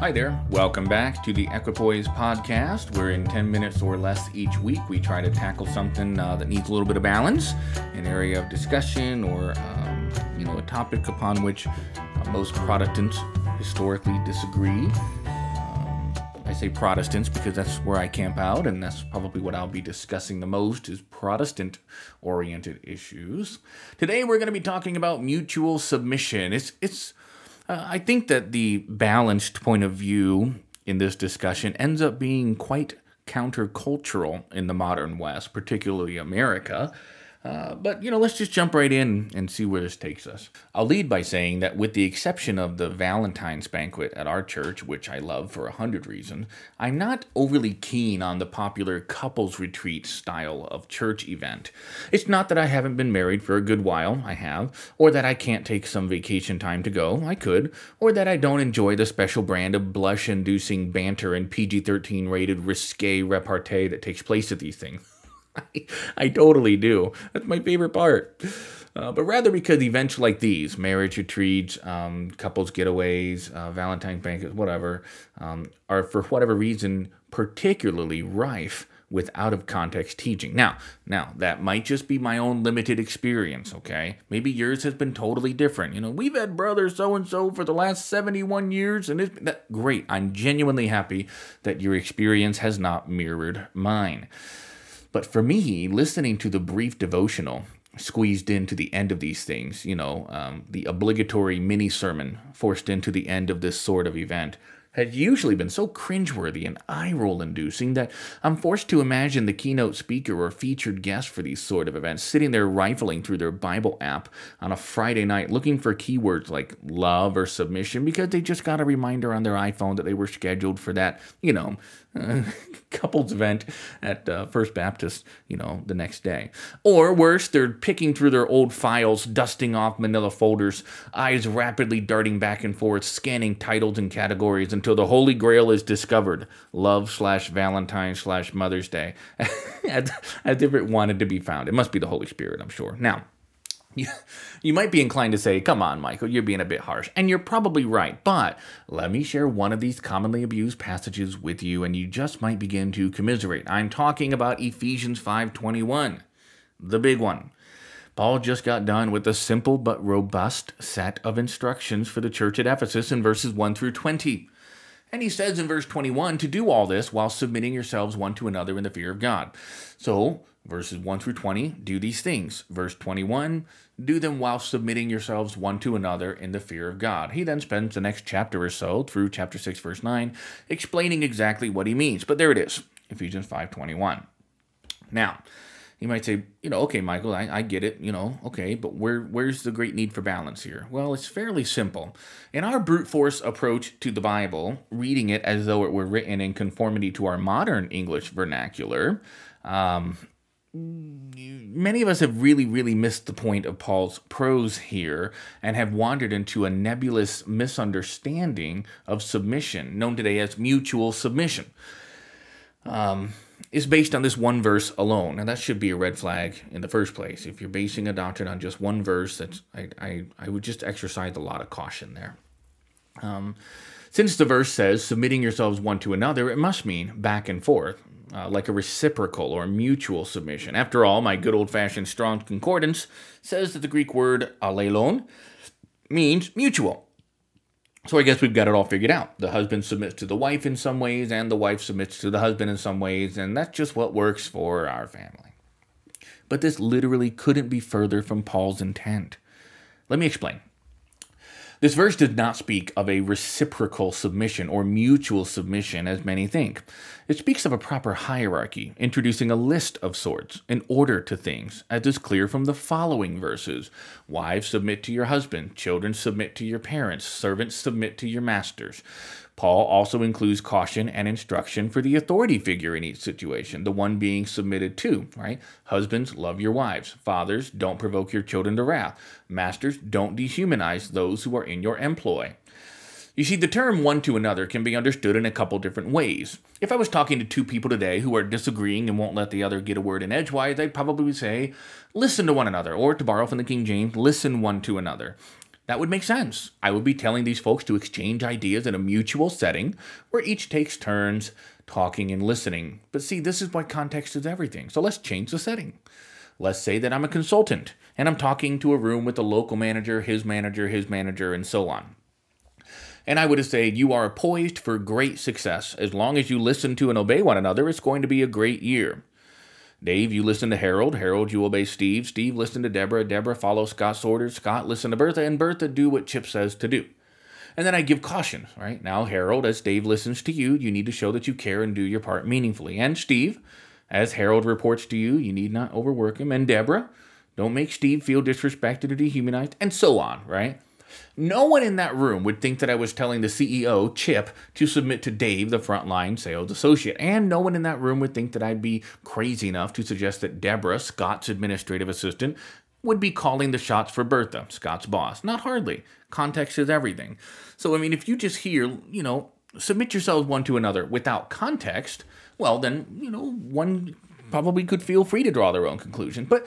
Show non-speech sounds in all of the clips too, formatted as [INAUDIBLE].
Hi there. Welcome back to the Equipoise podcast, where in 10 minutes or less each week we try to tackle something uh, that needs a little bit of balance, an area of discussion, or um, you know, a topic upon which uh, most Protestants historically disagree. Um, I say Protestants because that's where I camp out, and that's probably what I'll be discussing the most is Protestant-oriented issues. Today we're going to be talking about mutual submission. It's it's uh, I think that the balanced point of view in this discussion ends up being quite countercultural in the modern West, particularly America. Uh, but, you know, let's just jump right in and see where this takes us. I'll lead by saying that, with the exception of the Valentine's banquet at our church, which I love for a hundred reasons, I'm not overly keen on the popular couples retreat style of church event. It's not that I haven't been married for a good while, I have, or that I can't take some vacation time to go, I could, or that I don't enjoy the special brand of blush inducing banter and PG 13 rated risque repartee that takes place at these things. I, [LAUGHS] I totally do. That's my favorite part. Uh, but rather because events like these, marriage retreats, um, couples getaways, uh, Valentine's banquets, whatever, um, are for whatever reason particularly rife with out of context teaching. Now, now that might just be my own limited experience, okay? Maybe yours has been totally different. You know, we've had brother so and so for the last 71 years and it's that, great. I'm genuinely happy that your experience has not mirrored mine. But for me, listening to the brief devotional squeezed into the end of these things, you know, um, the obligatory mini sermon forced into the end of this sort of event, had usually been so cringeworthy and eye roll inducing that I'm forced to imagine the keynote speaker or featured guest for these sort of events sitting there rifling through their Bible app on a Friday night looking for keywords like love or submission because they just got a reminder on their iPhone that they were scheduled for that, you know, uh, [LAUGHS] couples event at uh, First Baptist, you know, the next day. Or worse, they're picking through their old files, dusting off manila folders, eyes rapidly darting back and forth, scanning titles and categories until the Holy Grail is discovered love slash Valentine slash Mother's Day, [LAUGHS] as, as if it wanted to be found. It must be the Holy Spirit, I'm sure. Now, [LAUGHS] you, you might be inclined to say, come on, Michael, you're being a bit harsh. And you're probably right. But let me share one of these commonly abused passages with you, and you just might begin to commiserate. I'm talking about Ephesians 5.21, the big one. Paul just got done with a simple but robust set of instructions for the church at Ephesus in verses 1 through 20. And he says in verse 21 to do all this while submitting yourselves one to another in the fear of God. So, verses 1 through 20, do these things. Verse 21, do them while submitting yourselves one to another in the fear of God. He then spends the next chapter or so through chapter 6 verse 9 explaining exactly what he means. But there it is, Ephesians 5:21. Now, you might say, you know, okay, Michael, I, I get it, you know, okay, but where where's the great need for balance here? Well, it's fairly simple. In our brute force approach to the Bible, reading it as though it were written in conformity to our modern English vernacular, um, many of us have really, really missed the point of Paul's prose here and have wandered into a nebulous misunderstanding of submission, known today as mutual submission. Um, is based on this one verse alone. and that should be a red flag in the first place. If you're basing a doctrine on just one verse, that's I, I, I would just exercise a lot of caution there. Um, since the verse says, submitting yourselves one to another, it must mean back and forth uh, like a reciprocal or mutual submission. After all, my good old fashioned Strong's Concordance says that the Greek word allelon means mutual. So I guess we've got it all figured out. The husband submits to the wife in some ways, and the wife submits to the husband in some ways, and that's just what works for our family. But this literally couldn't be further from Paul's intent. Let me explain. This verse does not speak of a reciprocal submission or mutual submission as many think. It speaks of a proper hierarchy, introducing a list of sorts, an order to things, as is clear from the following verses Wives submit to your husband, children submit to your parents, servants submit to your masters. Paul also includes caution and instruction for the authority figure in each situation, the one being submitted to, right? Husbands, love your wives. Fathers, don't provoke your children to wrath. Masters, don't dehumanize those who are in your employ. You see, the term one to another can be understood in a couple different ways. If I was talking to two people today who are disagreeing and won't let the other get a word in edgewise, I'd probably say, listen to one another, or to borrow from the King James, listen one to another. That would make sense. I would be telling these folks to exchange ideas in a mutual setting where each takes turns talking and listening. But see, this is why context is everything. So let's change the setting. Let's say that I'm a consultant and I'm talking to a room with a local manager, his manager, his manager, and so on. And I would say you are poised for great success. As long as you listen to and obey one another, it's going to be a great year. Dave, you listen to Harold. Harold, you obey Steve. Steve, listen to Deborah. Deborah, follow Scott's orders. Scott, listen to Bertha. And Bertha, do what Chip says to do. And then I give caution, right? Now, Harold, as Dave listens to you, you need to show that you care and do your part meaningfully. And Steve, as Harold reports to you, you need not overwork him. And Deborah, don't make Steve feel disrespected or dehumanized, and so on, right? No one in that room would think that I was telling the CEO, Chip, to submit to Dave, the frontline sales associate. And no one in that room would think that I'd be crazy enough to suggest that Deborah, Scott's administrative assistant, would be calling the shots for Bertha, Scott's boss. Not hardly. Context is everything. So, I mean, if you just hear, you know, submit yourselves one to another without context, well, then, you know, one probably could feel free to draw their own conclusion. But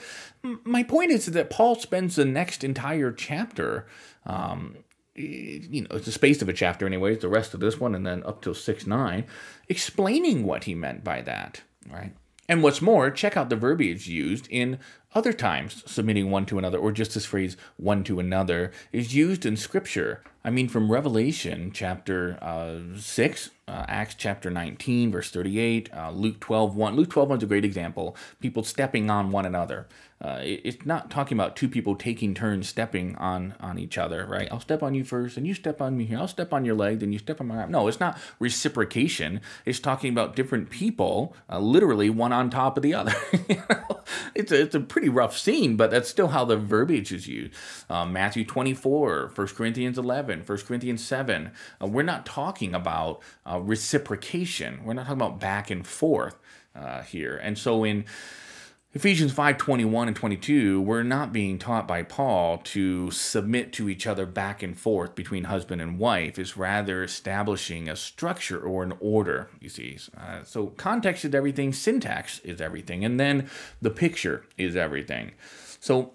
my point is that Paul spends the next entire chapter, um, you know, it's the space of a chapter, anyways, the rest of this one, and then up till 6 9, explaining what he meant by that, right? And what's more, check out the verbiage used in other times submitting one to another, or just this phrase one to another, is used in Scripture. I mean, from Revelation chapter uh, 6, uh, Acts chapter 19, verse 38, uh, Luke 12, 1. Luke 12, 1 is a great example. People stepping on one another. Uh, it, it's not talking about two people taking turns stepping on, on each other, right? I'll step on you first, and you step on me here. I'll step on your leg, then you step on my arm. No, it's not reciprocation. It's talking about different people, uh, literally one on top of the other. [LAUGHS] it's, a, it's a pretty rough scene, but that's still how the verbiage is used. Uh, Matthew 24, 1 Corinthians 11, 1 Corinthians 7. Uh, we're not talking about uh, reciprocation. We're not talking about back and forth uh, here. And so in Ephesians 5 21 and 22, we're not being taught by Paul to submit to each other back and forth between husband and wife. It's rather establishing a structure or an order, you see. Uh, so context is everything, syntax is everything, and then the picture is everything. So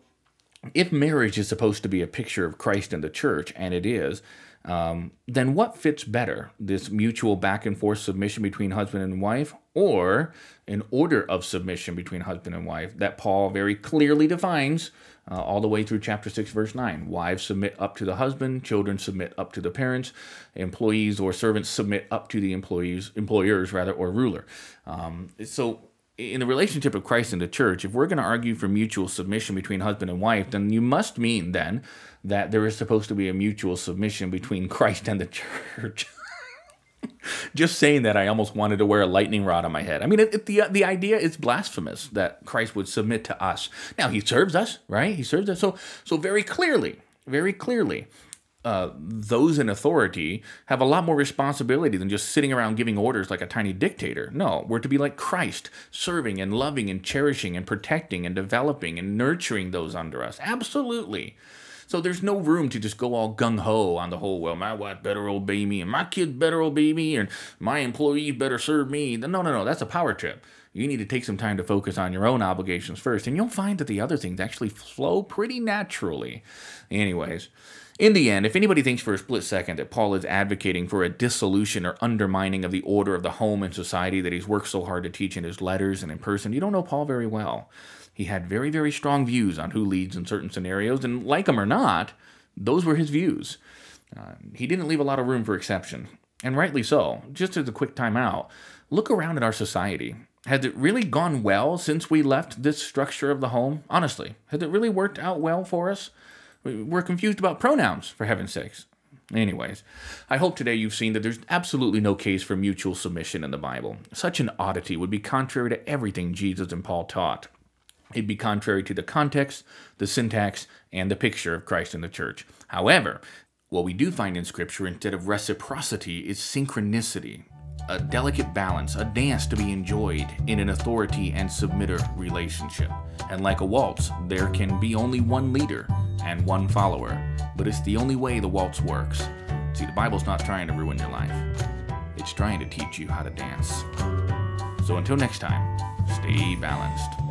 if marriage is supposed to be a picture of Christ and the church, and it is, um, then what fits better? This mutual back and forth submission between husband and wife, or an order of submission between husband and wife that Paul very clearly defines uh, all the way through chapter 6, verse 9. Wives submit up to the husband, children submit up to the parents, employees or servants submit up to the employees, employers rather, or ruler. Um, so in the relationship of Christ and the church, if we're going to argue for mutual submission between husband and wife, then you must mean then that there is supposed to be a mutual submission between [LAUGHS] Christ and the church. Just saying that, I almost wanted to wear a lightning rod on my head. I mean, it, it, the the idea is blasphemous that Christ would submit to us. Now He serves us, right? He serves us. So so very clearly, very clearly, uh, those in authority have a lot more responsibility than just sitting around giving orders like a tiny dictator. No, we're to be like Christ, serving and loving and cherishing and protecting and developing and nurturing those under us. Absolutely. So there's no room to just go all gung ho on the whole, well, my wife better obey me and my kids better obey me and my employees better serve me. No, no, no, that's a power trip. You need to take some time to focus on your own obligations first, and you'll find that the other things actually flow pretty naturally. Anyways, in the end, if anybody thinks for a split second that Paul is advocating for a dissolution or undermining of the order of the home and society that he's worked so hard to teach in his letters and in person, you don't know Paul very well. He had very, very strong views on who leads in certain scenarios, and like him or not, those were his views. Uh, he didn't leave a lot of room for exception, and rightly so. Just as a quick timeout, look around at our society. Has it really gone well since we left this structure of the home? Honestly, has it really worked out well for us? We're confused about pronouns, for heaven's sakes. Anyways, I hope today you've seen that there's absolutely no case for mutual submission in the Bible. Such an oddity would be contrary to everything Jesus and Paul taught. It'd be contrary to the context, the syntax, and the picture of Christ and the church. However, what we do find in Scripture instead of reciprocity is synchronicity, a delicate balance, a dance to be enjoyed in an authority and submitter relationship. And like a waltz, there can be only one leader and one follower, but it's the only way the waltz works. See, the Bible's not trying to ruin your life, it's trying to teach you how to dance. So until next time, stay balanced.